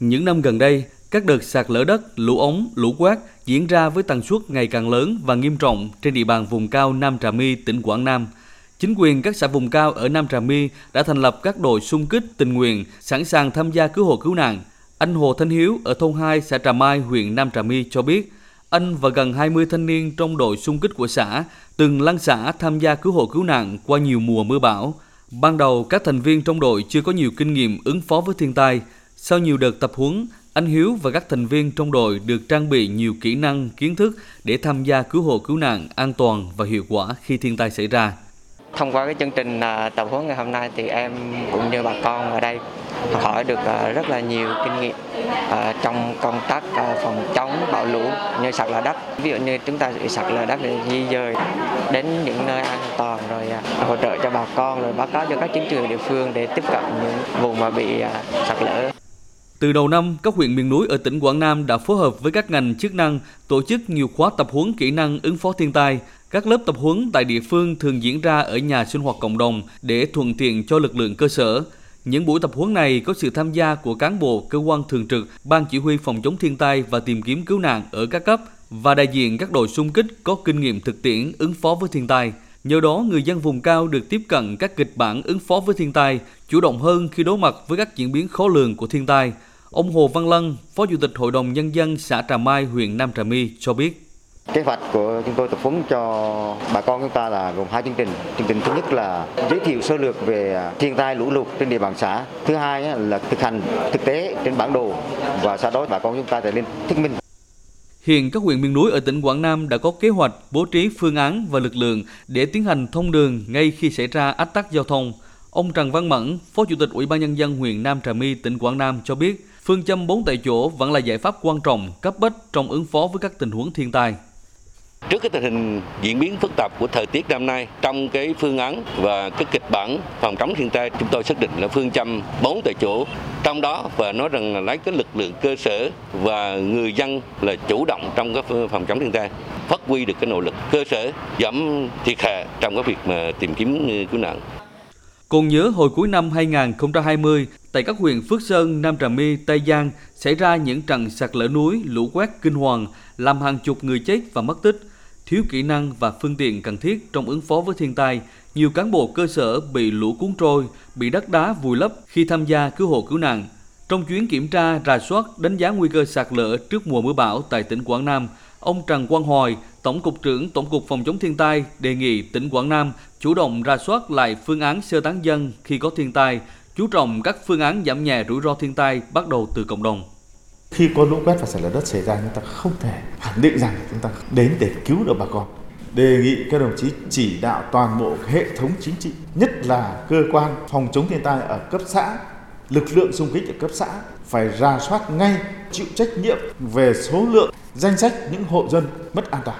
Những năm gần đây, các đợt sạt lở đất, lũ ống, lũ quét diễn ra với tần suất ngày càng lớn và nghiêm trọng trên địa bàn vùng cao Nam Trà My, tỉnh Quảng Nam. Chính quyền các xã vùng cao ở Nam Trà My đã thành lập các đội xung kích tình nguyện sẵn sàng tham gia cứu hộ cứu nạn. Anh Hồ Thanh Hiếu ở thôn 2 xã Trà Mai, huyện Nam Trà My cho biết, anh và gần 20 thanh niên trong đội xung kích của xã từng lăn xã tham gia cứu hộ cứu nạn qua nhiều mùa mưa bão. Ban đầu, các thành viên trong đội chưa có nhiều kinh nghiệm ứng phó với thiên tai. Sau nhiều đợt tập huấn, anh Hiếu và các thành viên trong đội được trang bị nhiều kỹ năng, kiến thức để tham gia cứu hộ cứu nạn an toàn và hiệu quả khi thiên tai xảy ra. Thông qua cái chương trình à, tập huấn ngày hôm nay thì em cũng như bà con ở đây học hỏi được à, rất là nhiều kinh nghiệm à, trong công tác phòng chống bão lũ như sạt lở đất. Ví dụ như chúng ta bị sạt lở đất để di dời đến những nơi an toàn rồi hỗ trợ cho bà con rồi báo cáo cho các chính quyền địa phương để tiếp cận những vùng mà bị sạt lở. Từ đầu năm, các huyện miền núi ở tỉnh Quảng Nam đã phối hợp với các ngành chức năng tổ chức nhiều khóa tập huấn kỹ năng ứng phó thiên tai. Các lớp tập huấn tại địa phương thường diễn ra ở nhà sinh hoạt cộng đồng để thuận tiện cho lực lượng cơ sở. Những buổi tập huấn này có sự tham gia của cán bộ cơ quan thường trực, ban chỉ huy phòng chống thiên tai và tìm kiếm cứu nạn ở các cấp và đại diện các đội xung kích có kinh nghiệm thực tiễn ứng phó với thiên tai. Nhờ đó, người dân vùng cao được tiếp cận các kịch bản ứng phó với thiên tai, chủ động hơn khi đối mặt với các diễn biến khó lường của thiên tai. Ông Hồ Văn Lân, Phó Chủ tịch Hội đồng Nhân dân xã Trà Mai, huyện Nam Trà My cho biết. Kế hoạch của chúng tôi tập huấn cho bà con chúng ta là gồm hai chương trình. Chương trình thứ nhất là giới thiệu sơ lược về thiên tai lũ lụt trên địa bàn xã. Thứ hai là thực hành thực tế trên bản đồ và sau đó bà con chúng ta sẽ lên thức minh. Hiện các huyện miền núi ở tỉnh Quảng Nam đã có kế hoạch bố trí phương án và lực lượng để tiến hành thông đường ngay khi xảy ra ách tắc giao thông. Ông Trần Văn Mẫn, Phó Chủ tịch Ủy ban Nhân dân huyện Nam Trà My, tỉnh Quảng Nam cho biết, phương châm 4 tại chỗ vẫn là giải pháp quan trọng, cấp bách trong ứng phó với các tình huống thiên tai. Trước cái tình hình diễn biến phức tạp của thời tiết năm nay, trong cái phương án và cái kịch bản phòng chống thiên tai, chúng tôi xác định là phương châm 4 tại chỗ. Trong đó và nói rằng là lấy cái lực lượng cơ sở và người dân là chủ động trong cái phòng chống thiên tai, phát huy được cái nỗ lực cơ sở giảm thiệt hại trong cái việc mà tìm kiếm cứu nạn. Còn nhớ hồi cuối năm 2020, tại các huyện Phước Sơn, Nam Trà My, Tây Giang xảy ra những trận sạt lở núi, lũ quét kinh hoàng, làm hàng chục người chết và mất tích. Thiếu kỹ năng và phương tiện cần thiết trong ứng phó với thiên tai, nhiều cán bộ cơ sở bị lũ cuốn trôi, bị đất đá vùi lấp khi tham gia cứu hộ cứu nạn. Trong chuyến kiểm tra, rà soát, đánh giá nguy cơ sạt lở trước mùa mưa bão tại tỉnh Quảng Nam, ông Trần Quang Hoài, Tổng cục trưởng Tổng cục Phòng chống thiên tai đề nghị tỉnh Quảng Nam chủ động ra soát lại phương án sơ tán dân khi có thiên tai, chú trọng các phương án giảm nhẹ rủi ro thiên tai bắt đầu từ cộng đồng. Khi có lũ quét và sạt lở đất xảy ra chúng ta không thể khẳng định rằng chúng ta đến để cứu được bà con. Đề nghị các đồng chí chỉ đạo toàn bộ hệ thống chính trị, nhất là cơ quan phòng chống thiên tai ở cấp xã, lực lượng xung kích ở cấp xã phải ra soát ngay chịu trách nhiệm về số lượng danh sách những hộ dân mất an toàn